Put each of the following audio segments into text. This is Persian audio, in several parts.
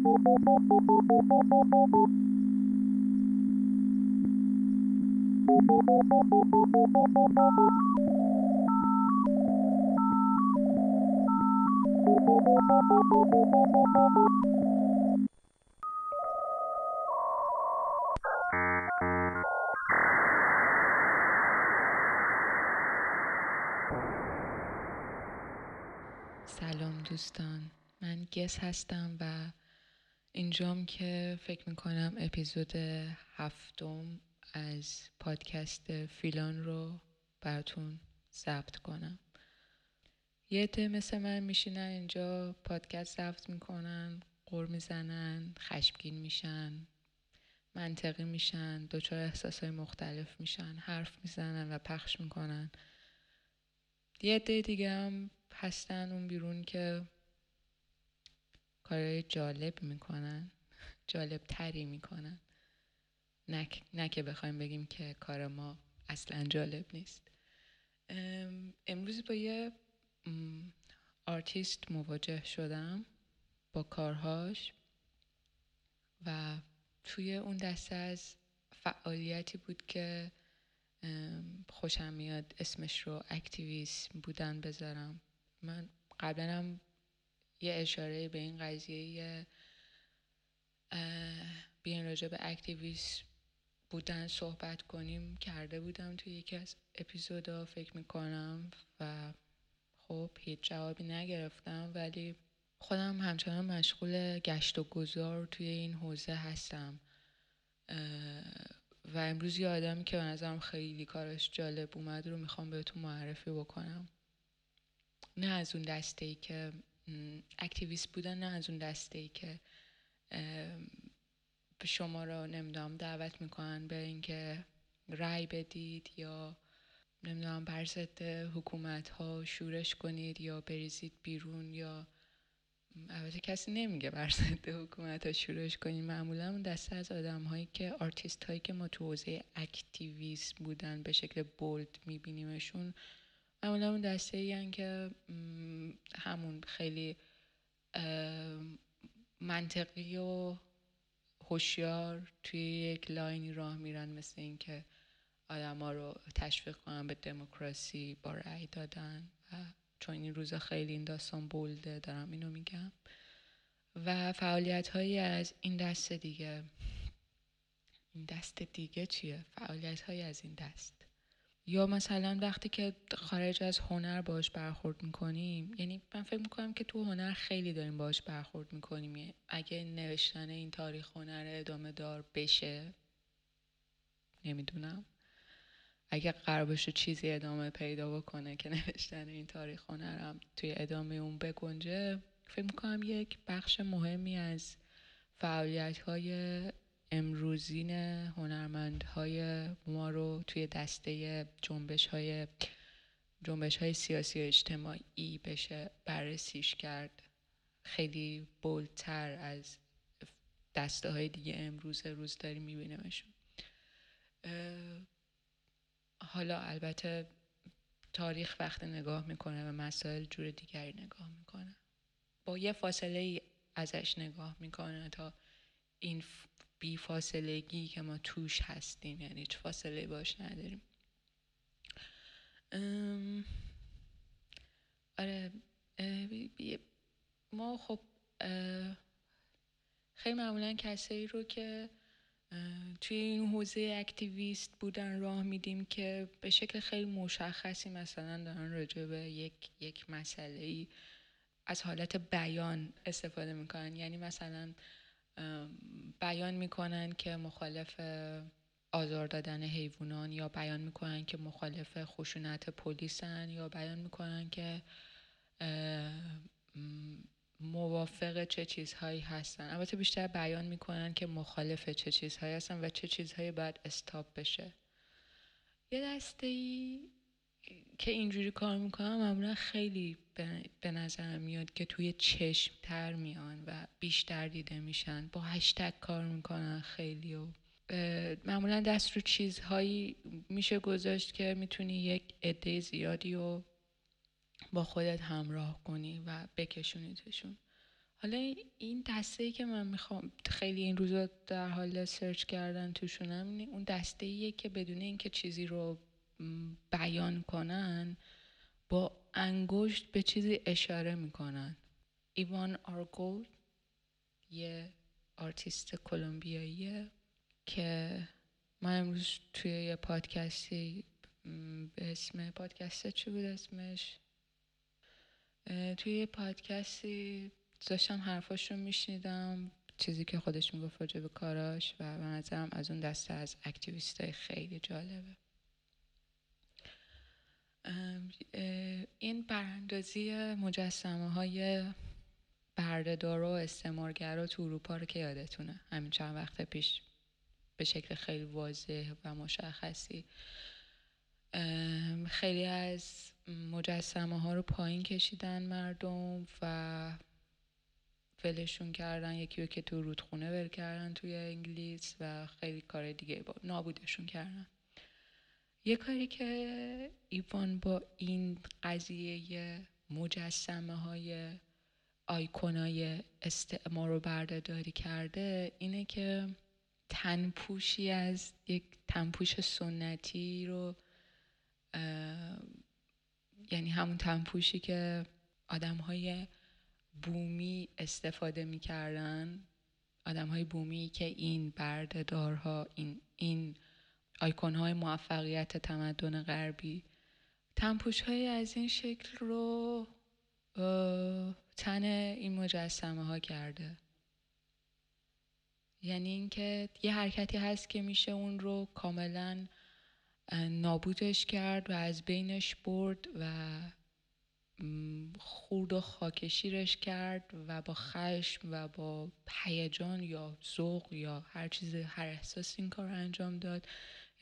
سلام دوستان. من گس هستم و اینجام که فکر می‌کنم اپیزود هفتم از پادکست فیلان رو براتون ضبط کنم. یه عده مثل من میشینن اینجا پادکست ضبط می‌کنن قر می‌زنن خشمگین میشن منطقی میشن دچار احساسای مختلف میشن حرف می‌زنن و پخش می‌کنن. یه عده دیگه هم هستن اون بیرون که کارهای جالب می‌کنن جالب تری می‌کنن. نه, نه که بخوایم بگیم که کار ما اصلا جالب نیست. امروز با یه آرتیست مواجه شدم با کارهاش و توی اون دسته از فعالیتی بود که خوشم میاد اسمش رو اکتیویسم بودن بذارم. من قبلا هم یه اشاره به این قضیه بیاین راجع به اکتیویسم بودن صحبت کنیم کرده بودم توی یکی از اپیزودا فکر می‌کنم و خب هیچ جوابی نگرفتم ولی خودم همچنان مشغول گشت و گذار توی این حوزه هستم. و امروز یه آدمی که به نظرم خیلی کارش جالب اومد رو می‌خوام بهتون معرفی بکنم. نه از اون دسته ای که activist بودن نه از اون دسته ای که شما رو نمی‌دونم دعوت می‌کنن به اینکه رأی بدید یا نمی‌دونم بر ضد حکومت ها شورش کنید یا بریزید بیرون یا البته کسی نمیگه بر ضد حکومت ها شورش کنید. معمولا اون دسته از آدم هایی که آرتیست هایی که ما تو حوزه activism بودن به شکل bold میبینیمشون معمولا اون دسته ای که همون خیلی منطقی و هوشیار توی یک لاینی راه میرن مثل اینکه آدما رو تشویق کنن به دموکراسی با رأی دادن و چون این روزا خیلی این داستان بولده دارم اینو میگم. و فعالیت هایی از این دست دیگه. این دست دیگه چیه؟ فعالیت هایی از این دست. یا مثلا وقتی که خارج از هنر باش برخورد می‌کنیم یعنی من فکر می‌کنم که تو هنر خیلی داریم باش برخورد می‌کنیم. اگه نوشتن این تاریخ هنر ادامه دار بشه نمی‌دونم. اگه قرار باشه چیزی ادامه پیدا بکنه که نوشتن این تاریخ هنرم توی ادامه اون بگنجه فکر می‌کنم یک بخش مهمی از فعالیت های امروزین هنرمندهای ما رو توی دسته جنبش های جنبش های سیاسی و اجتماعی بشه بررسیش کرد. خیلی بولتر از دسته های دیگه امروز روز داریم میبینیمشون. حالا البته تاریخ وقت نگاه می‌کنه و مسائل جور دیگری نگاه می‌کنه. با یه فاصله ای ازش نگاه می‌کنه تا این فاصلگی که ما توش هستیم یعنی هیچ فاصله باش نداریم. آره ما خب خیلی معمولا کسایی رو که توی این حوزه اکتیویست بودن راه میدیم که به شکل خیلی مشخصی مثلا دارن راجع به یک, یک مسئله ای از حالت بیان استفاده می‌کنن. یعنی مثلا بیان می‌کنن که مخالف آزار دادن حیوانان یا بیان می‌کنن که مخالف خشونت پلیسن یا بیان می‌کنن که موافق چه چیزهایی هستن. البته بیشتر بیان می‌کنن که مخالف چه چیزهایی هستن و چه چیزهایی باید استاپ بشه. یه دسته ای که اینجوری کار می‌کنم معمولا خیلی به نظر میاد که توی چشم تر میان و بیشتر دیده میشن. با هشتگ کار می‌کنن خیلی و معمولا دست رو چیزهایی میشه گذاشت که می‌تونی یک عده زیادی رو با خودت همراه کنی و بکشونیدشون. حالا این دسته ای که من می‌خوام خیلی این روزا در حال سرچ کردن توشونم اون دسته ایه که بدون اینکه چیزی رو بیان کنن با انگشت به چیزی اشاره می‌کنن. ایوان آرگوته یه آرتیست کلمبیاییه که من امروز توی یه پادکستی به اسم پادکست چی بود اسمش؟ توی یه پادکستی داشتم حرفاش رو میشنیدم چیزی که خودش می‌گفت راجع به کاراش و به نظرم از اون دسته از activist های خیلی جالبه. این براندازی مجسمه های بردهدار و استعمارگرا تو اروپا رو که یادتونه. همین چند وقت پیش به شکل خیلی واضح و مشخصی خیلی از مجسمه ها رو پایین کشیدن مردم و ولشون کردن. یکی رو که تو رودخونه ول کردن توی انگلیس و خیلی کار دیگه با نابودشون کردن. یه کاری که ایوان با این قضیه مجسمه های آیکونای استعمار رو بردهداری کرده اینه که تنپوشی از یک تنپوش سنتی رو یعنی همون تنپوشی که آدم های بومی استفاده می‌کردن آدم های بومی که این بردهدارها این این آیکون های موفقیت تمدن غربی. تنپوش های از این شکل رو تن این مجسمه ها کرده. یعنی اینکه یه حرکتی هست که میشه اون رو کاملا نابودش کرد و از بینش برد و خورد و خاکشیرش کرد و با خشم و با هیجان یا ذوق یا هر چیز هر احساس این کار انجام داد.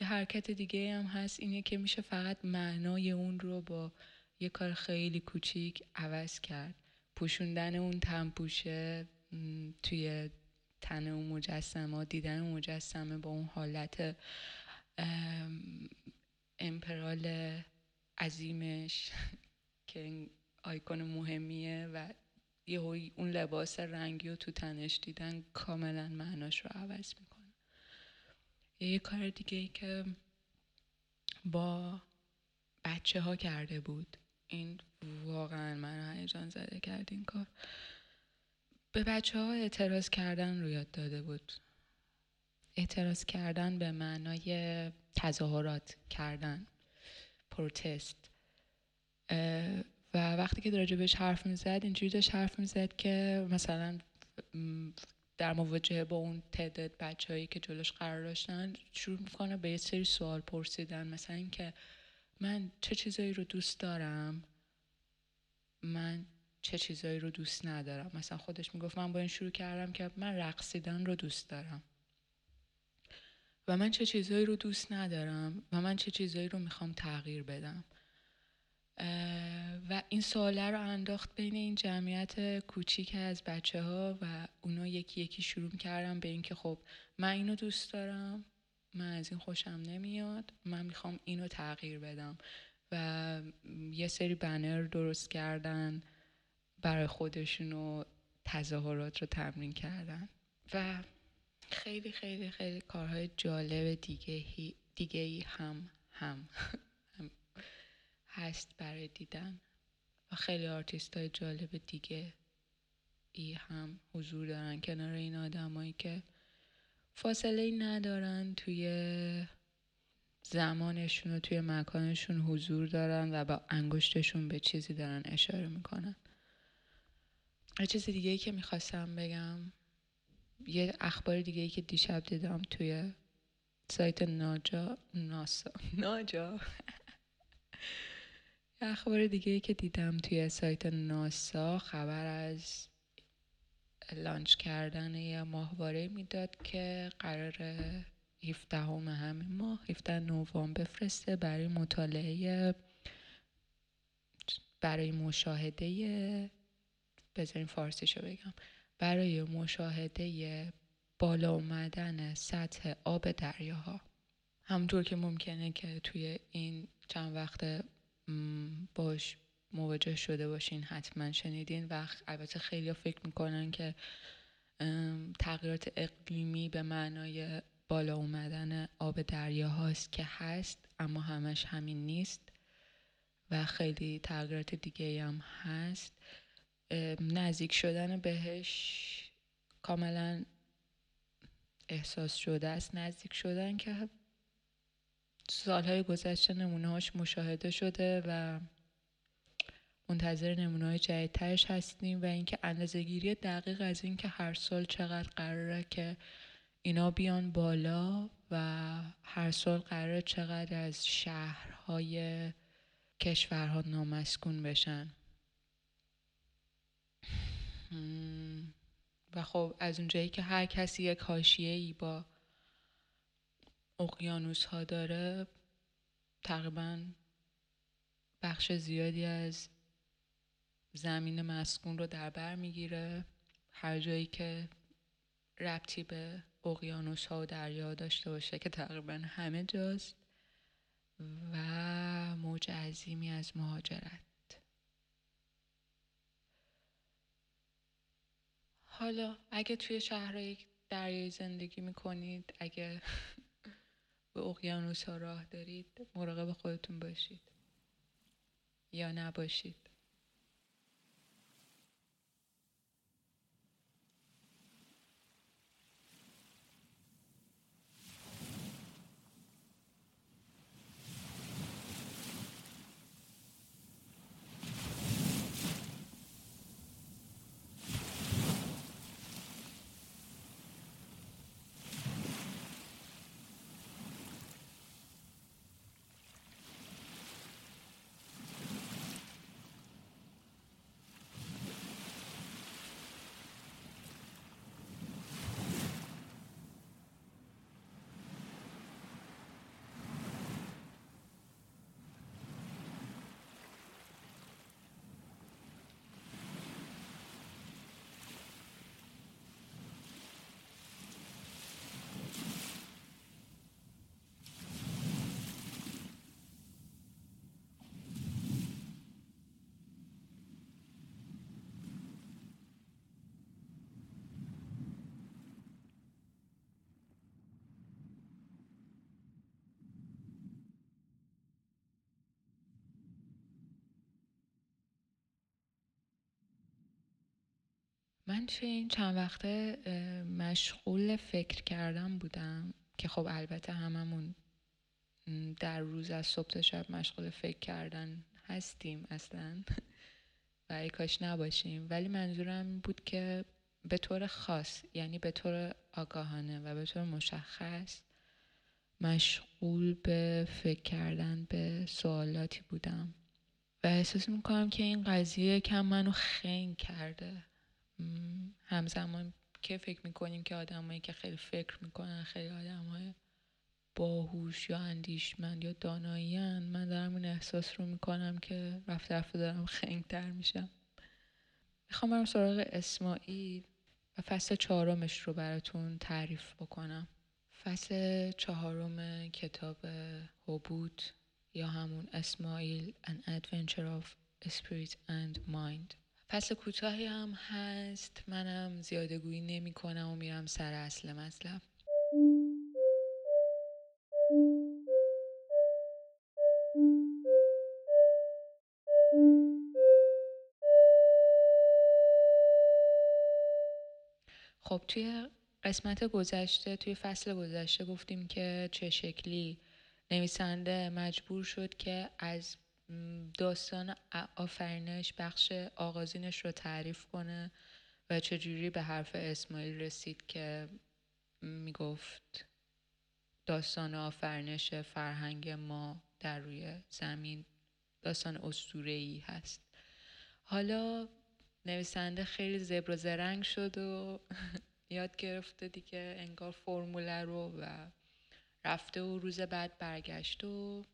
یه حرکت دیگه هم هست اینه که میشه فقط معنای اون رو با یه کار خیلی کوچیک عوض کرد. پوشوندن اون تنپوشه توی تن اون مجسمه دیدن اون مجسمه با اون حالت امپرال عظیمش که آیکون مهمیه و یه اون لباس رنگی رو تو تنش دیدن کاملا معناش رو عوض می‌کنه. یه کار دیگه ای که با بچه ها کرده بود. این واقعا من هیجان زده کرد این کار. به بچه ها اعتراض کردن رو یاد داده بود. اعتراض کردن به معنای تظاهرات کردن. پروتست. و وقتی که راجع بهش حرف می‌زد اینجوری داشت حرف می‌زد که مثلا در مواجهه با اون تعداد بچههایی که جلوش قرار داشتن شروع می‌کنه به یه سری سوال پرسیدن. مثلا اینکه من چه چیزایی رو دوست دارم؟ من چه چیزایی رو دوست ندارم؟ مثلا خودش می‌گفت من با این شروع کردم که من رقصیدن رو دوست دارم. و من چه چیزایی رو دوست ندارم و من چه چیزایی رو می‌خوام تغییر بدم. و این سواله رو انداخت بین این جمعیت کوچیک از بچه ها و اونا یکی یکی شروع کردم به اینکه خب من اینو دوست دارم من از این خوشم نمیاد من می‌خوام اینو تغییر بدم. و یه سری بنر درست کردن برای خودشون و تظاهرات رو تمرین کردن. و خیلی خیلی خیلی کارهای جالب دیگه دیگه هم هم. هست برای دیدن و خیلی آرتیست های جالب دیگه ای هم حضور دارن کنار این آدمایی که فاصله ای ندارن توی زمانشون و توی مکانشون حضور دارن و با انگشتشون به چیزی دارن اشاره می‌کنن. یه چیز دیگه ای که می‌خواستم بگم یه اخبار دیگه ای که دیشب دیدم توی سایت ناجا ناسا ناجا. اخبار دیگه که دیدم توی سایت ناسا خبر از لانچ کردن یه ماهواره می‌داد که قرار 17 همین ماه 17 نوامبر بفرسته برای مطالعه برای مشاهده بذارین فارسیشو بگم. برای مشاهده بالا اومدن سطح آب دریاها. همونطور که ممکنه که توی این چند وقت باش مواجه شده باشین حتما شنیدین. و البته خیلی فکر می‌کنن که تغییرات اقلیمی به معنای بالا اومدن آب دریا هاست که هست اما همش همین نیست و خیلی تغییرات دیگه هم هست. نزدیک شدن بهش کاملا احساس شده است. نزدیک شدن که سالهای گذشته نمونهاش مشاهده شده و منتظر نمونه های جدیدترش هستیم و اینکه اندازه گیری دقیق از اینکه هر سال چقدر قراره که اینا بیان بالا و هر سال قراره چقدر از شهرهای کشورها نامسکون بشن. و خب از اونجایی که هر کسی یک حاشیه ای با اقیانوس ها داره تقریبا بخش زیادی از زمین مسکون رو در بر می‌گیره. هر جایی که ربطی به اقیانوس ها و دریا داشته باشه که تقریبا همه جاست و موج عظیمی از مهاجرت. حالا اگه توی شهرهای دریایی زندگی می‌کنید اگه به اقیانوس ها راه دارید مراقب خودتون باشید یا نباشید. من چه این چند وقته مشغول فکر کردم بودم که خب البته هممون در روز از صبح تا شب مشغول فکر کردن هستیم اصلا. و ای کاش نباشیم. ولی منظورم بود که به طور خاص یعنی به طور آگاهانه و به طور مشخص مشغول به فکر کردن به سوالاتی بودم. و احساس می‌کنم که این قضیه کم منو خنگ کرده. همزمان که فکر می‌کنیم که آدمایی که خیلی فکر می‌کنن خیلی آدمای باهوش یا اندیشمند یا دانایی من دارم این احساس رو می‌کنم که رفته رفته دارم خنگتر میشم. می‌خوام برم سراغ اسماعیل و فصل چهارمش رو براتون تعریف بکنم. فصل چهارم کتاب هبوت یا همون اسماعیل An Adventure of Spirit and Mind. فصل کوتاهی هم هست. منم زیاده گویی نمی کنم و میرم سر اصل مطلب. خب توی قسمت گذشته توی فصل گذشته گفتیم که چه شکلی نویسنده مجبور شد که از داستان آفرینش بخش آغازینش رو تعریف کنه و چجوری به حرف اسماعیل رسید که می‌گفت داستان آفرینش فرهنگ ما در روی زمین داستان ای هست. حالا نویسنده خیلی زبر و زرنگ شد و یاد گرفته دیگه انگار فرموله رو و رفته و روز بعد برگشت و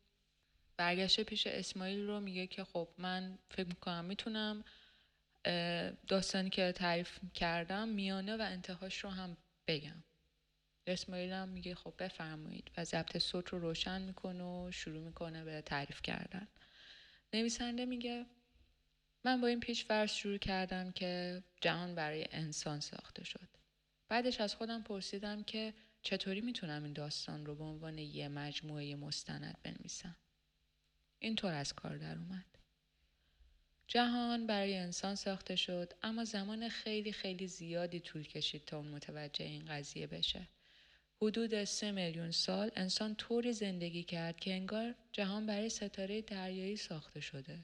برگشته پیش اسماعیل رو میگه که خب من فکر می‌کنم می‌تونم داستانی که تعریف کردم میانه و انتهاش رو هم بگم اسماعیل هم میگه خب بفرمایید و ضبط صوت رو روشن می‌کنه و شروع می‌کنه به تعریف کردن نویسنده میگه من با این پیش فرض شروع کردم که جهان برای انسان ساخته شد. بعدش از خودم پرسیدم که چطوری می‌تونم این داستان رو به عنوان یه مجموعه مستند بنویسم. اینطور از کار در اومد. جهان برای انسان ساخته شد اما زمان خیلی خیلی زیادی طول کشید تا اون متوجه این قضیه بشه. حدود سه میلیون سال انسان طوری زندگی کرد که انگار جهان برای ستاره دریایی ساخته شده.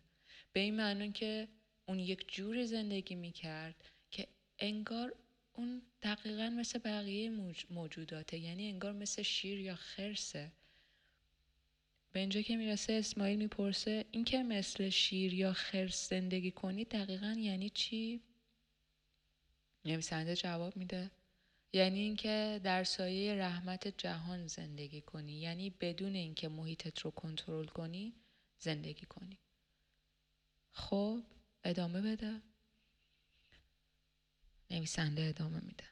به این معنی که اون یک جور زندگی می کرد که انگار اون دقیقا مثل بقیه موجوداته یعنی انگار مثل شیر یا خرسه به اینجا که می‌رسه اسماعیل می‌پرسه این که مثل شیر یا خرس زندگی کنی دقیقا یعنی چی؟ نویسنده جواب میده یعنی اینکه در سایه رحمت جهان زندگی کنی یعنی بدون اینکه محیطت رو کنترل کنی زندگی کنی. خب ادامه بده. نویسنده ادامه میده.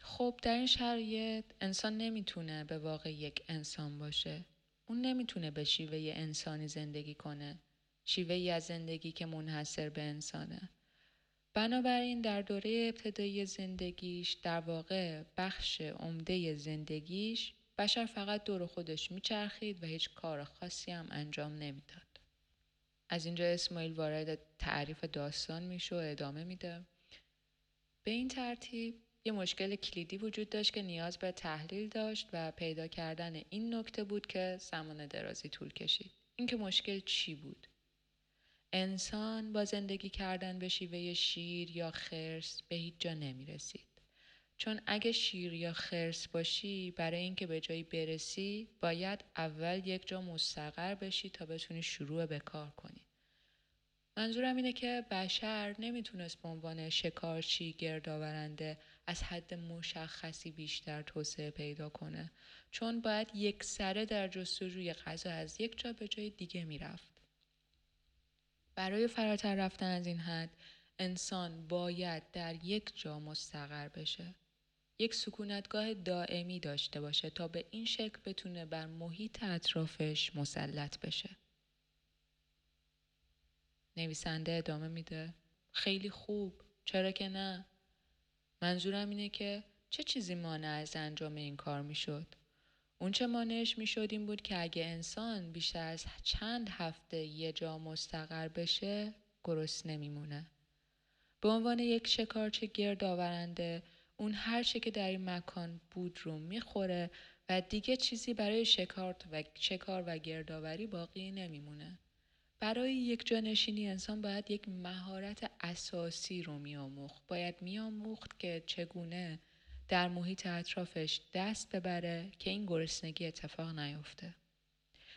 خب در این شرایط انسان نمی‌تونه به واقع یک انسان باشه. اون نمی‌تونه به شیوه انسانی زندگی کنه شیوه از زندگی که منحصر به انسانه بنابراین در دوره ابتدایی زندگیش در واقع بخش عمده زندگیش بشر فقط دور خودش میچرخید و هیچ کار خاصی هم انجام نمی‌داد. از اینجا اسماعیل وارد تعریف داستان میشه و ادامه میده. به این ترتیب یه مشکل کلیدی وجود داشت که نیاز به تحلیل داشت و پیدا کردن این نکته بود که زمان درازی طول کشید. اینکه مشکل چی بود؟ انسان با زندگی کردن به شیوه شیر یا خرس به هیچ جا نمی رسید. چون اگه شیر یا خرس باشی برای اینکه به جایی برسی باید اول یک جا مستقر بشی تا بتونی شروع به کار کنی. منظورم اینه که بشر نمی‌تونست به عنوان شکارچی گردآورنده از حد مشخصی بیشتر توسعه پیدا کنه چون باید یک سره در جستجوی غذا از یک جا به جای دیگه می‌رفت. برای فراتر رفتن از این حد انسان باید در یک جا مستقر بشه. یک سکونتگاه دائمی داشته باشه تا به این شکل بتونه بر محیط اطرافش مسلط بشه. نویسنده ادامه میده خیلی خوب چرا که نه منظورم اینه که چه چیزی مانع از انجام این کار می‌شد؟ اون چه مانعش می‌شد این بود که اگه انسان بیشتر از چند هفته یه جا مستقر بشه گرست نمیمونه. به عنوان یک شکارچه گرد آورنده اون هر چه که در این مکان بود رو می‌خوره و دیگه چیزی برای شکار و شکار و گردآوری باقی نمیمونه. برای یک جانشینی انسان باید یک مهارت اساسی رو میآموخت. باید میآموخت که چگونه در محیط اطرافش دست ببره که این گرسنگی اتفاق نیفته.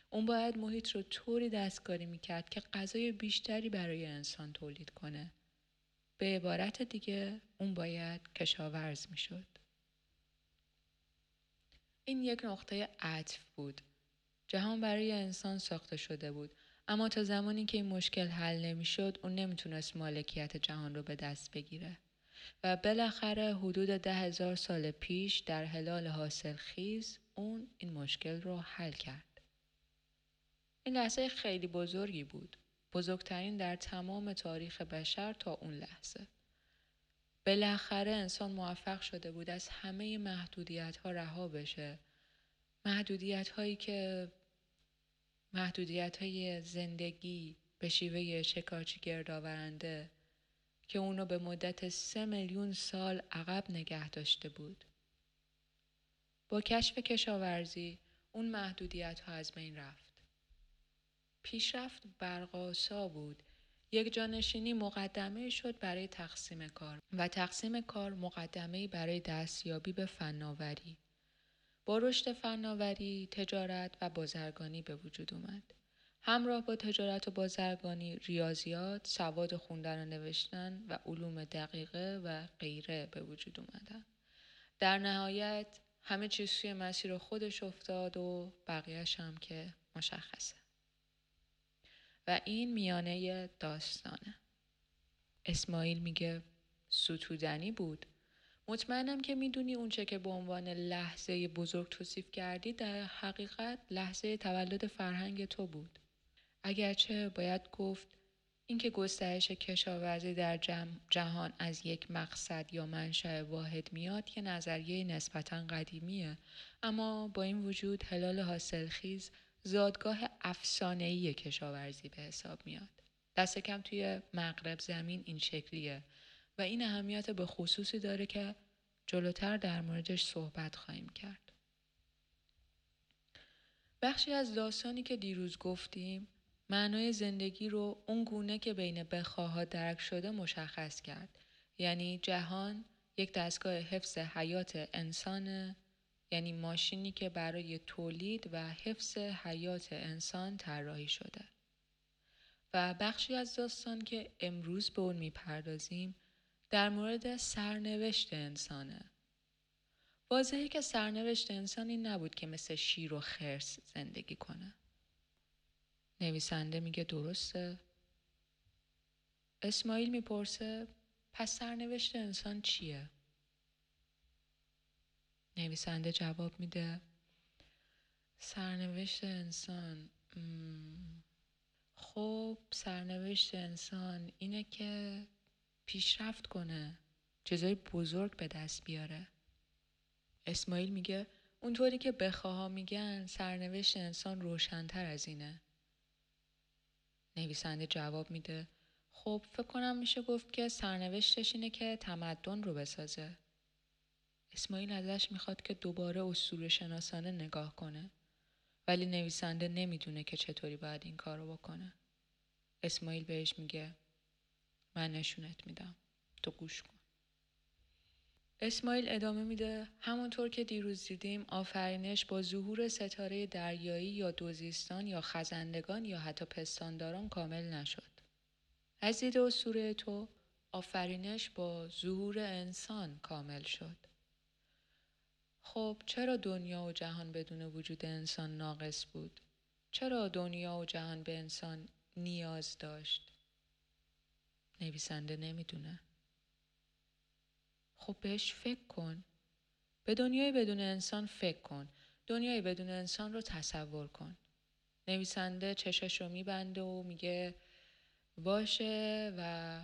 اون باید محیط رو طوری دستکاری می‌کرد که غذای بیشتری برای انسان تولید کنه. به عبارت دیگه اون باید کشاورز می‌شد. این یک نقطه عطف بود. جهان برای انسان ساخته شده بود. اما تا زمانی که این مشکل حل نمی‌شد اون نمی‌تونست مالکیت جهان رو به دست بگیره و بالاخره حدود ده هزار سال پیش در حلال حاصل خیز اون این مشکل رو حل کرد. این لحظه خیلی بزرگی بود. بزرگترین در تمام تاریخ بشر تا اون لحظه. بالاخره انسان موفق شده بود از همه محدودیت ها رها بشه. محدودیت هایی که محدودیت های زندگی به شیوه شکارچی گردآورنده که اونو به مدت سه میلیون سال عقب نگه داشته بود. با کشف کشاورزی اون محدودیت ها از بین رفت. پیشرفت برقاسا بود. یک جانشینی مقدمه شد برای تقسیم کار و تقسیم کار مقدمه برای دستیابی به فناوری. با رشد فناوری، تجارت و بازرگانی به وجود اومد. همراه با تجارت و بازرگانی، ریاضیات، سواد خوندن و نوشتن و علوم دقیقه و غیره به وجود اومدن. در نهایت همه چیز توی مسیر خودش افتاد و بقیهش هم که مشخصه. و این میانه داستانه. اسماعیل میگه ستودنی بود مطمئنم که می‌دونی اونچه که به عنوان لحظه بزرگ توصیف کردی در حقیقت لحظه تولد فرهنگ تو بود. اگرچه باید گفت اینکه گسترش کشاورزی در جهان از یک مقصد یا منشأ واحد میاد که نظریه نسبتا قدیمیه. اما با این وجود هلال حاصلخیز زادگاه افسانه‌ای کشاورزی به حساب میاد. دست کم توی مغرب زمین این شکلیه. و این اهمیت به خصوصی داره که جلوتر در موردش صحبت خواهیم کرد. بخشی از داستانی که دیروز گفتیم معنای زندگی رو اون گونه که بین بخواها درک شده مشخص کرد. یعنی جهان یک دستگاه حفظ حیات انسانه یعنی ماشینی که برای تولید و حفظ حیات انسان طراحی شده. و بخشی از داستان که امروز به اون می‌پردازیم در مورد سرنوشت انسانه. واضحه که سرنوشت انسانی نبود که مثل شیر و خرس زندگی کنه. نویسنده میگه درسته؟ اسماعیل می‌پرسه پس سرنوشت انسان چیه؟ نویسنده جواب میده سرنوشت انسان خب سرنوشت انسان اینه که پیشرفت کنه. چیزای بزرگ به دست بیاره. اسماعیل میگه اونطوری که بخواها میگن سرنوشت انسان روشنتر از اینه. نویسنده جواب میده خب فکر کنم میشه گفت که سرنوشتش اینه که تمدن رو بسازه. اسماعیل ازش می‌خواد که دوباره اصول شناسانه نگاه کنه. ولی نویسنده نمی‌دونه که چطوری باید این کار رو بکنه. اسماعیل بهش میگه من نشونت میدم تو گوش کن اسماعیل ادامه میده همونطور که دیروز دیدیم آفرینش با ظهور ستاره دریایی یا دوزیستان یا خزندگان یا حتی پستانداران کامل نشد. از دید اسطوره تو آفرینش با ظهور انسان کامل شد. خب چرا دنیا و جهان بدون وجود انسان ناقص بود؟ چرا دنیا و جهان به انسان نیاز داشت؟ نویسنده نمی‌دونه. خب بهش فکر کن. به دنیای بدون انسان فکر کن. دنیای بدون انسان رو تصور کن. نویسنده چشش رو میبنده و میگه باشه و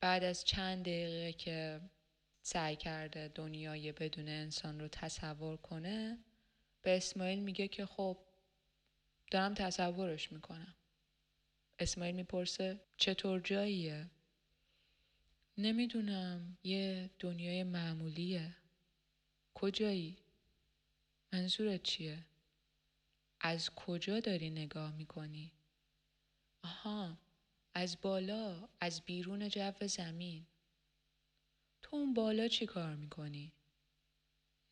بعد از چند دقیقه که سعی کرده دنیای بدون انسان رو تصور کنه به اسماعیل میگه که خب دارم تصورش می‌کنم اسماعیل می‌پرسه چطور جاییه نمی‌دونم یه دنیای معمولیه کجایی منظورت چیه از کجا داری نگاه می‌کنی آها از بالا از بیرون جو زمین تو اون بالا چی کار می‌کنی؟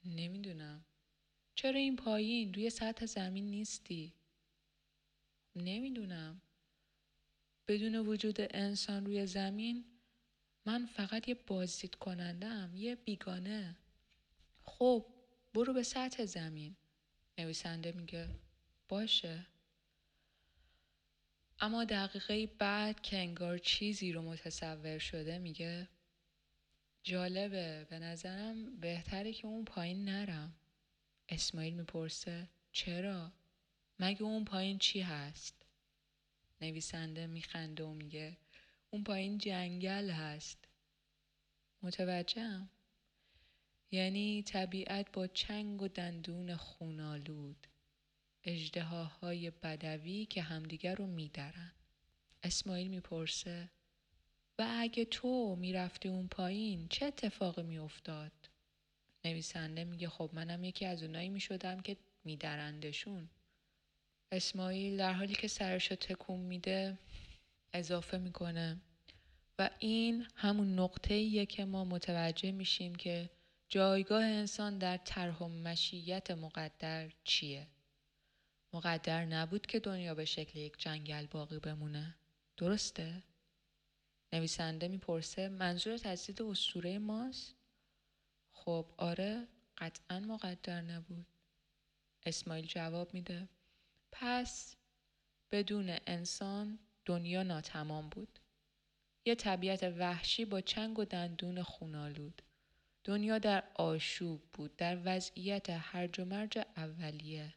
نمی‌دونم. چرا این پایین روی سطح زمین نیستی؟ نمی‌دونم. بدون وجود انسان روی زمین من فقط یه بازدید کنندم یه بیگانه خب برو به سطح زمین نویسنده میگه باشه اما دقیقه بعد که انگار چیزی رو متصور شده میگه جالبه به نظرم بهتره که اون پایین نرم اسماعیل می‌پرسه چرا؟ مگه اون پایین چی هست؟ نویسنده میخنده و میگه اون پایین جنگل هست. متوجهم؟ یعنی طبیعت با چنگ و دندون خونالود. اجدهاهای بدوی که همدیگر رو میدرن. اسماعیل می‌پرسه و اگه تو می‌رفتی اون پایین چه اتفاقی میافتاد؟ نویسنده میگه خب منم یکی از اونایی می‌شدم که میدرندشون. اسماعیل در حالی که سرشو تکون میده اضافه می‌کنه. و این همون نقطه ایه که ما متوجه میشیم که جایگاه انسان در طرح و مشیت مقدر چیه؟ مقدر نبود که دنیا به شکل یک جنگل باقی بمونه. درسته؟ نویسنده می‌پرسه منظور تجدید اسطوره ماست؟ خب آره قطعا مقدر نبود. اسماعیل جواب میده. پس بدون انسان دنیا ناتمام بود. یه طبیعت وحشی با چنگ و دندون خونالود. دنیا در آشوب بود در وضعیت هرج و مرج اولیه.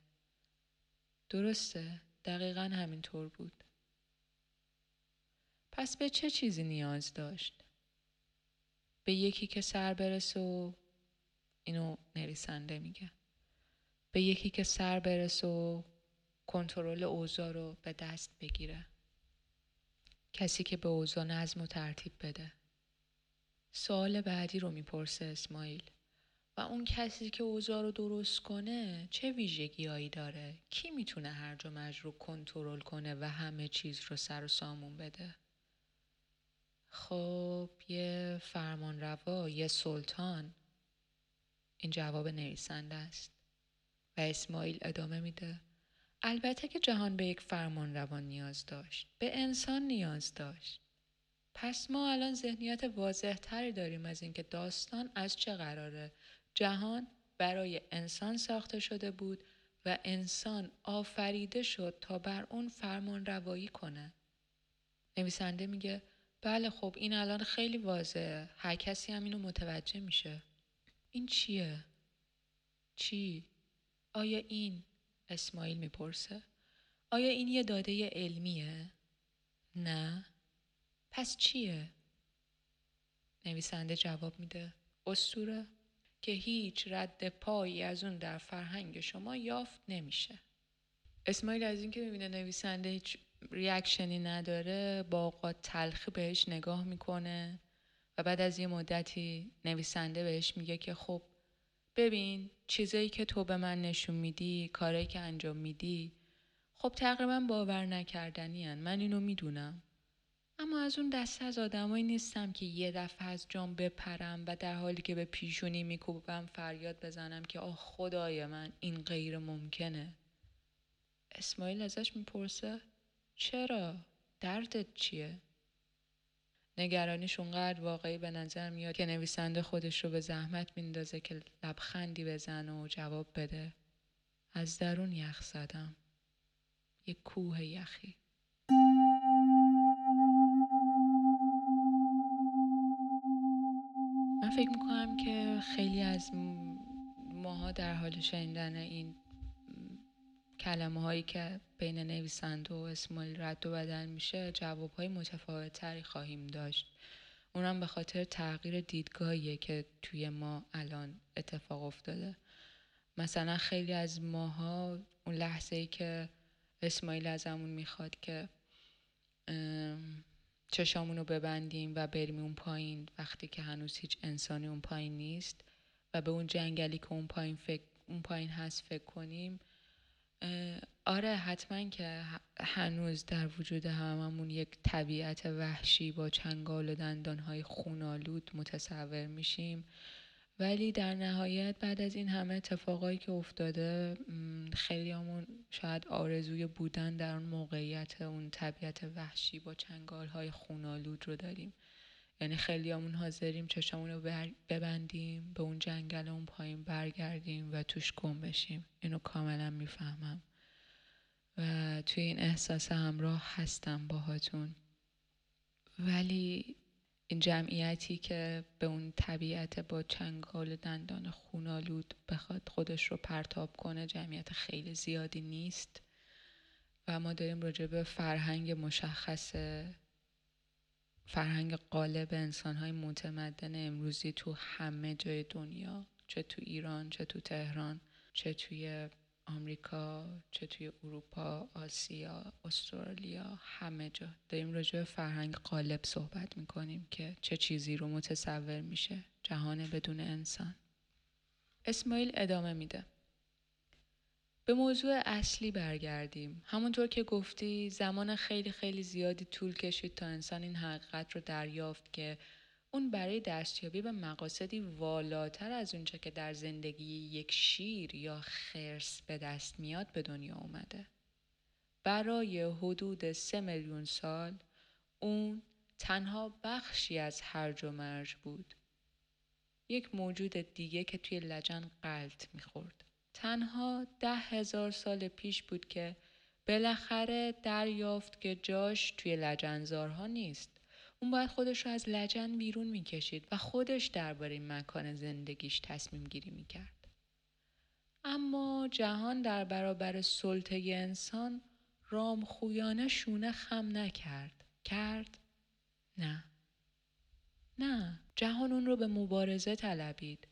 درسته دقیقا همینطور بود. پس به چه چیزی نیاز داشت؟ به یکی که سر برسه و اینو نویسنده میگه. به یکی که سر برسه و کنترل اوضاع رو به دست بگیره. کسی که به اوضاع نظم و ترتیب بده. سوال بعدی رو می‌پرسه اسماعیل. و اون کسی که اوضاع رو درست کنه چه ویژگیهایی داره؟ کی می‌تونه هر مرج رو کنترل کنه و همه چیز رو سر و سامون بده؟ خب یه فرمان روا یه سلطان. این جواب نویسنده است. و اسماعیل ادامه میده. البته که جهان به یک فرمان روان نیاز داشت. به انسان نیاز داشت. پس ما الان ذهنیت واضح تری داریم از اینکه داستان از چه قراره. جهان برای انسان ساخته شده بود و انسان آفریده شد تا بر اون فرمان روایی کنه. نویسنده میگه بله خب این الان خیلی واضحه. هر کسی هم اینو متوجه میشه. این چیه؟ چی؟ آیا این اسماعیل می‌پرسه آیا این یه داده علمیه؟ نه پس چیه؟ نویسنده جواب میده استوره که هیچ رد پایی از اون در فرهنگ شما یافت نمیشه اسماعیل از اینکه می‌بینه نویسنده هیچ ریاکشنی نداره با اوقات تلخی بهش نگاه می‌کنه و بعد از یه مدتی نویسنده بهش میگه که خب ببین چیزایی که تو به من نشون میدی کارایی که انجام میدی خب تقریبا باور نکردنی هن. من اینو می‌دونم اما از اون دسته از آدمایی نیستم که یه دفعه از جام بپرم و در حالی که به پیشونی میکوبم فریاد بزنم که آه خدای من این غیر ممکنه اسماعیل ازش می‌پرسه چرا؟ دردت چیه؟ نگرانیش اونقدر واقعی به نظر میاد که نویسنده خودش رو به زحمت میندازه که لبخندی بزنه و جواب بده. از درون یخ زدم. یک کوه یخی. من فکر می‌کنم که خیلی از ماها در حال شنیدن این کلمه هایی که بین نویسنده و اسماعیل رد و بدل میشه جواب های متفاوت تری خواهیم داشت. اونم به خاطر تغییر دیدگاهیه که توی ما الان اتفاق افتاده. مثلا خیلی از ماها اون لحظه ای که اسماعیل ازمون می‌خواد که چشامونو ببندیم و بریم اون پایین وقتی که هنوز هیچ انسانی اون پایین نیست و به اون جنگلی که اون پایین, فکر، اون پایین هست فکر کنیم آره حتما که هنوز در وجود هممون یک طبیعت وحشی با چنگال و دندانهای خونالود متصور میشیم. ولی در نهایت بعد از این همه اتفاقایی که افتاده خیلی همون شاید آرزوی بودن در اون موقعیت اون طبیعت وحشی با چنگال های خونالود رو داریم. یعنی خیلی همون حاضریم چشمون رو ببندیم به اون جنگل اون پایین برگردیم و توش گم بشیم. اینو کاملا می‌فهمم. و توی این احساس همراه هستم باهاتون. ولی این جمعیتی که به اون طبیعت با چنگال دندان خونالود بخواد خودش رو پرتاب کنه جمعیت خیلی زیادی نیست و ما داریم راجع به فرهنگ مشخص فرهنگ قالب انسانهای متمدن امروزی تو همه جای دنیا چه تو ایران چه تو تهران چه توی آمریکا چه توی اروپا آسیا استرالیا همه جا. داریم راجع به فرهنگ قالب صحبت می‌کنیم که چه چیزی رو متصور میشه جهان بدون انسان. اسماعیل ادامه میده. به موضوع اصلی برگردیم. همونطور که گفتی زمان خیلی خیلی زیادی طول کشید تا انسان این حقیقت رو دریافت که اون برای دستیابی به مقاصدی والاتر از اونچه که در زندگی یک شیر یا خرس به دست میاد به دنیا اومده. برای حدود سه میلیون سال اون تنها بخشی از هرج و مرج بود. یک موجود دیگه که توی لجن قلط می‌خورد. تنها ده هزار سال پیش بود که بالاخره دریافت که جاش توی لجنزارها نیست. اون باید خودش رو از لجن بیرون می‌کشید و خودش درباره مکان زندگیش تصمیم گیری می‌کرد. اما جهان در برابر سلطه انسان رام خویانه شونه خم نکرد. کرد؟ نه نه جهان اون رو به مبارزه طلبید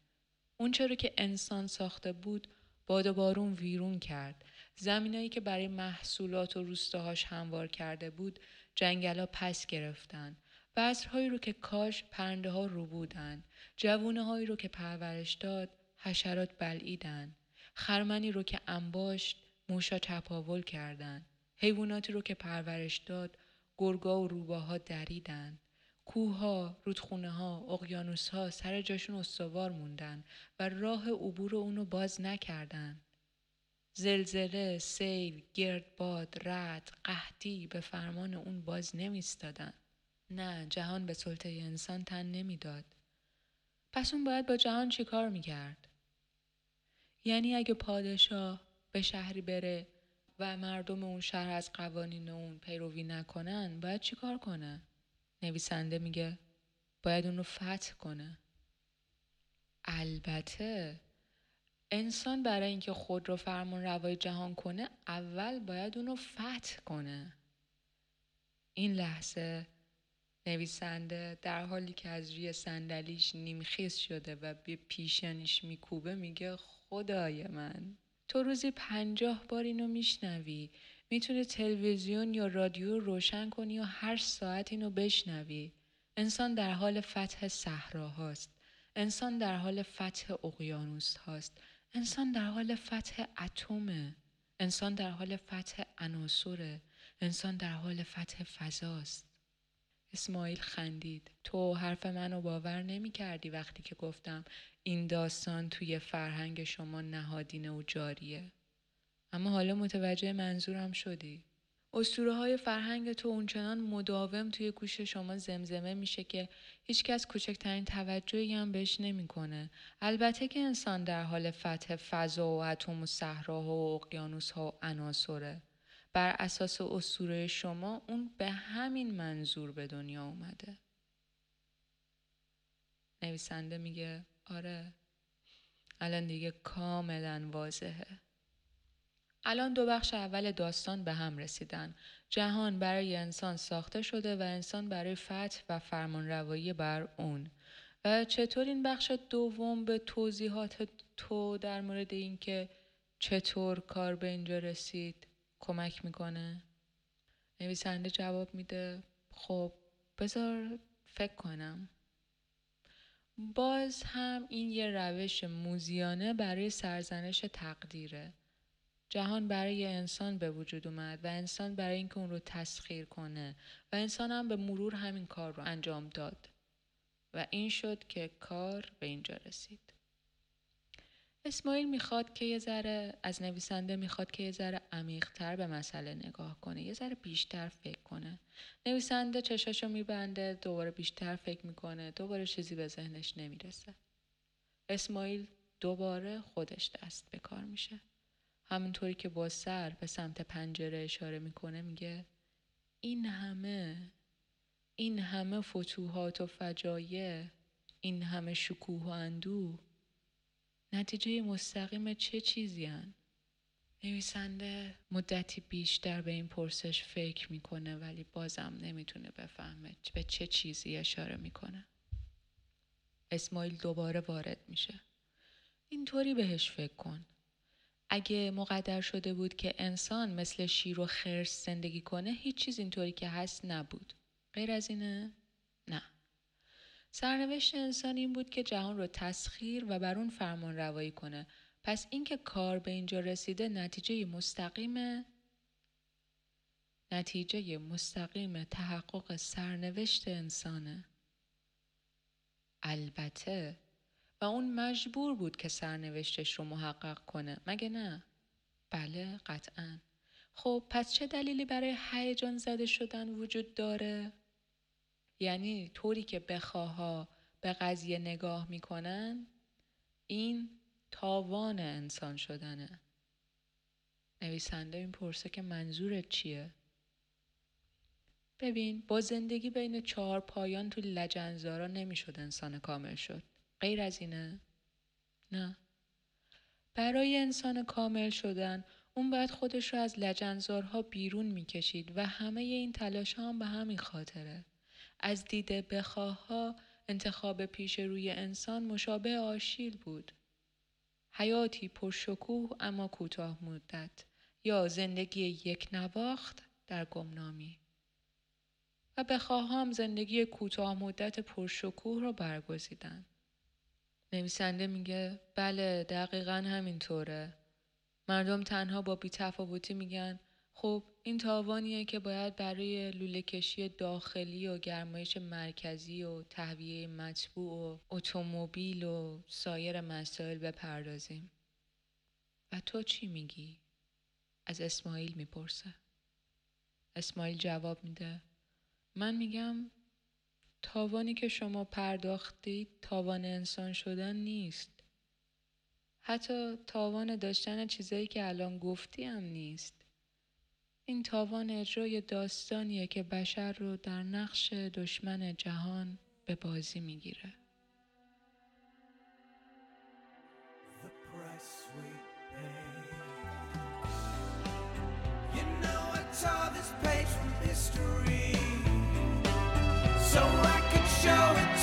اون چرا که انسان ساخته بود باد و بارون ویرون کرد زمینایی که برای محصولات و روستاهاش هموار کرده بود جنگلا پس گرفتن بذرهایی رو که کاش پرنده ها رو بودن جوونه هایی رو که پرورش داد حشرات بلعیدن خرمنی رو که انباشت موشا چپاول کردن حیواناتی رو که پرورش داد گرگا و روباها دریدن کوها، رودخونه ها، اقیانوس ها سر جاشون استوار موندن و راه عبور اونو باز نکردن. زلزله، سیل، گردباد، رد، قحطی به فرمان اون باز نمیستادن. نه جهان به سلطه انسان تن نمی‌داد. پس اون باید با جهان چیکار می‌کرد؟ یعنی اگه پادشاه به شهری بره و مردم اون شهر از قوانین اون پیروی نکنن باید چیکار کنه؟ نویسنده میگه باید اون رو فتح کنه البته انسان برای اینکه خود رو فرمان روای جهان کنه اول باید اون رو فتح کنه این لحظه نویسنده در حالی که از روی صندلیش نیمخیز شده و به پیشنش میکوبه میگه خدای من تو روزی پنجاه بار اینو میشنوی. می‌تونی تلویزیون یا رادیو روشن کنی و هر ساعت اینو بشنوی. انسان در حال فتح صحراهاست انسان در حال فتح اقیانوس هاست. انسان در حال فتح اتمه. انسان در حال فتح عناصره. انسان در حال فتح فضاست. اسماعیل خندید تو حرف منو باور نمی کردی وقتی که گفتم این داستان توی فرهنگ شما نهادینه و جاریه اما حالا متوجه منظورم شدی اسطوره های فرهنگ تو اونچنان مداوم توی گوش شما زمزمه میشه که هیچکس کوچکترین توجهی هم بهش نمی‌کنه. البته که انسان در حال فتح فضا و اتم و صحراها و اقیانوس ها و عناصره. بر اساس اسطوره شما اون به همین منظور به دنیا اومده. نویسنده میگه آره الان دیگه کاملا واضحه. الان دو بخش اول داستان به هم رسیدن. جهان برای انسان ساخته شده و انسان برای فتح و فرمان روایی بر اون. و چطور این بخش دوم به توضیحات تو در مورد اینکه چطور کار به اینجا رسید کمک می‌کنه؟ نویسنده جواب میده خب بذار فکر کنم. باز هم این یه روش موزیانه برای سرزنش تقدیره. جهان برای انسان به وجود اومد و انسان برای اینکه اون رو تسخیر کنه و انسان هم به مرور همین کار رو انجام داد و این شد که کار به اینجا رسید اسماعیل می‌خواد که یه ذره از نویسنده می‌خواد که یه ذره عمیقتر به مسئله نگاه کنه یه ذره بیشتر فکر کنه. نویسنده چشاشو میبنده دوباره بیشتر فکر می‌کنه دوباره چیزی به ذهنش نمی‌رسه. اسماعیل دوباره خودش دست به کار میشه. همونطوری که با سر به سمت پنجره اشاره می‌کنه میگه این همه این همه فتوحات و فجایع این همه شکوه و اندوه نتیجه مستقیم چه چیزی هن؟ نویسنده مدتی بیشتر به این پرسش فکر می‌کنه ولی بازم نمی‌تونه بفهمه به چه چیزی اشاره می‌کنه اسماعیل دوباره وارد میشه اینطوری بهش فکر کن اگه مقدر شده بود که انسان مثل شیر و خرس زندگی کنه هیچ چیز اینطوری که هست نبود. غیر از اینه؟ سرنوشت انسان این بود که جهان رو تسخیر و بر اون فرمان روایی کنه. پس اینکه کار به اینجا رسیده نتیجه مستقیم نتیجه مستقیم تحقق سرنوشت انسانه. البته و اون مجبور بود که سرنوشتش رو محقق کنه مگه نه؟ بله قطعا خب پس چه دلیلی برای هیجان زده شدن وجود داره؟ یعنی طوری که بخواها به قضیه نگاه می‌کنن این تاوان انسان شدنه نویسنده این پرسه که منظورت چیه؟ ببین با زندگی بین چهار پایان تو لجنزارا نمی‌شد انسان کامل شد غیر از اینه؟ نه. برای انسان کامل شدن اون باید خودش رو از لجنزارها بیرون می‌کشید و همه این تلاش هم به همین خاطره. از دید بخواها انتخاب پیش روی انسان مشابه آشیل بود. حیاتی پرشکوه اما کوتاه مدت یا زندگی یک نواخت در گمنامی. و بخواهم زندگی کوتاه مدت پرشکوه را برگزیدن. نویسنده میگه بله دقیقا همینطوره. مردم تنها با بیتفاوتی میگن خب این تاوانیه که باید برای لوله کشی داخلی و گرمایش مرکزی و تهویه مطبوع و اتومبیل و سایر مسائل بپردازیم. و تو چی میگی؟ از اسماعیل می‌پرسه. اسماعیل جواب میده من میگم تاوانی که شما پرداختید تاوان انسان شدن نیست. حتی تاوان داشتن چیزایی که الان گفتی هم نیست. این تاوان اجرای داستانیه که بشر رو در نقش دشمن جهان به بازی می‌گیره. You know show it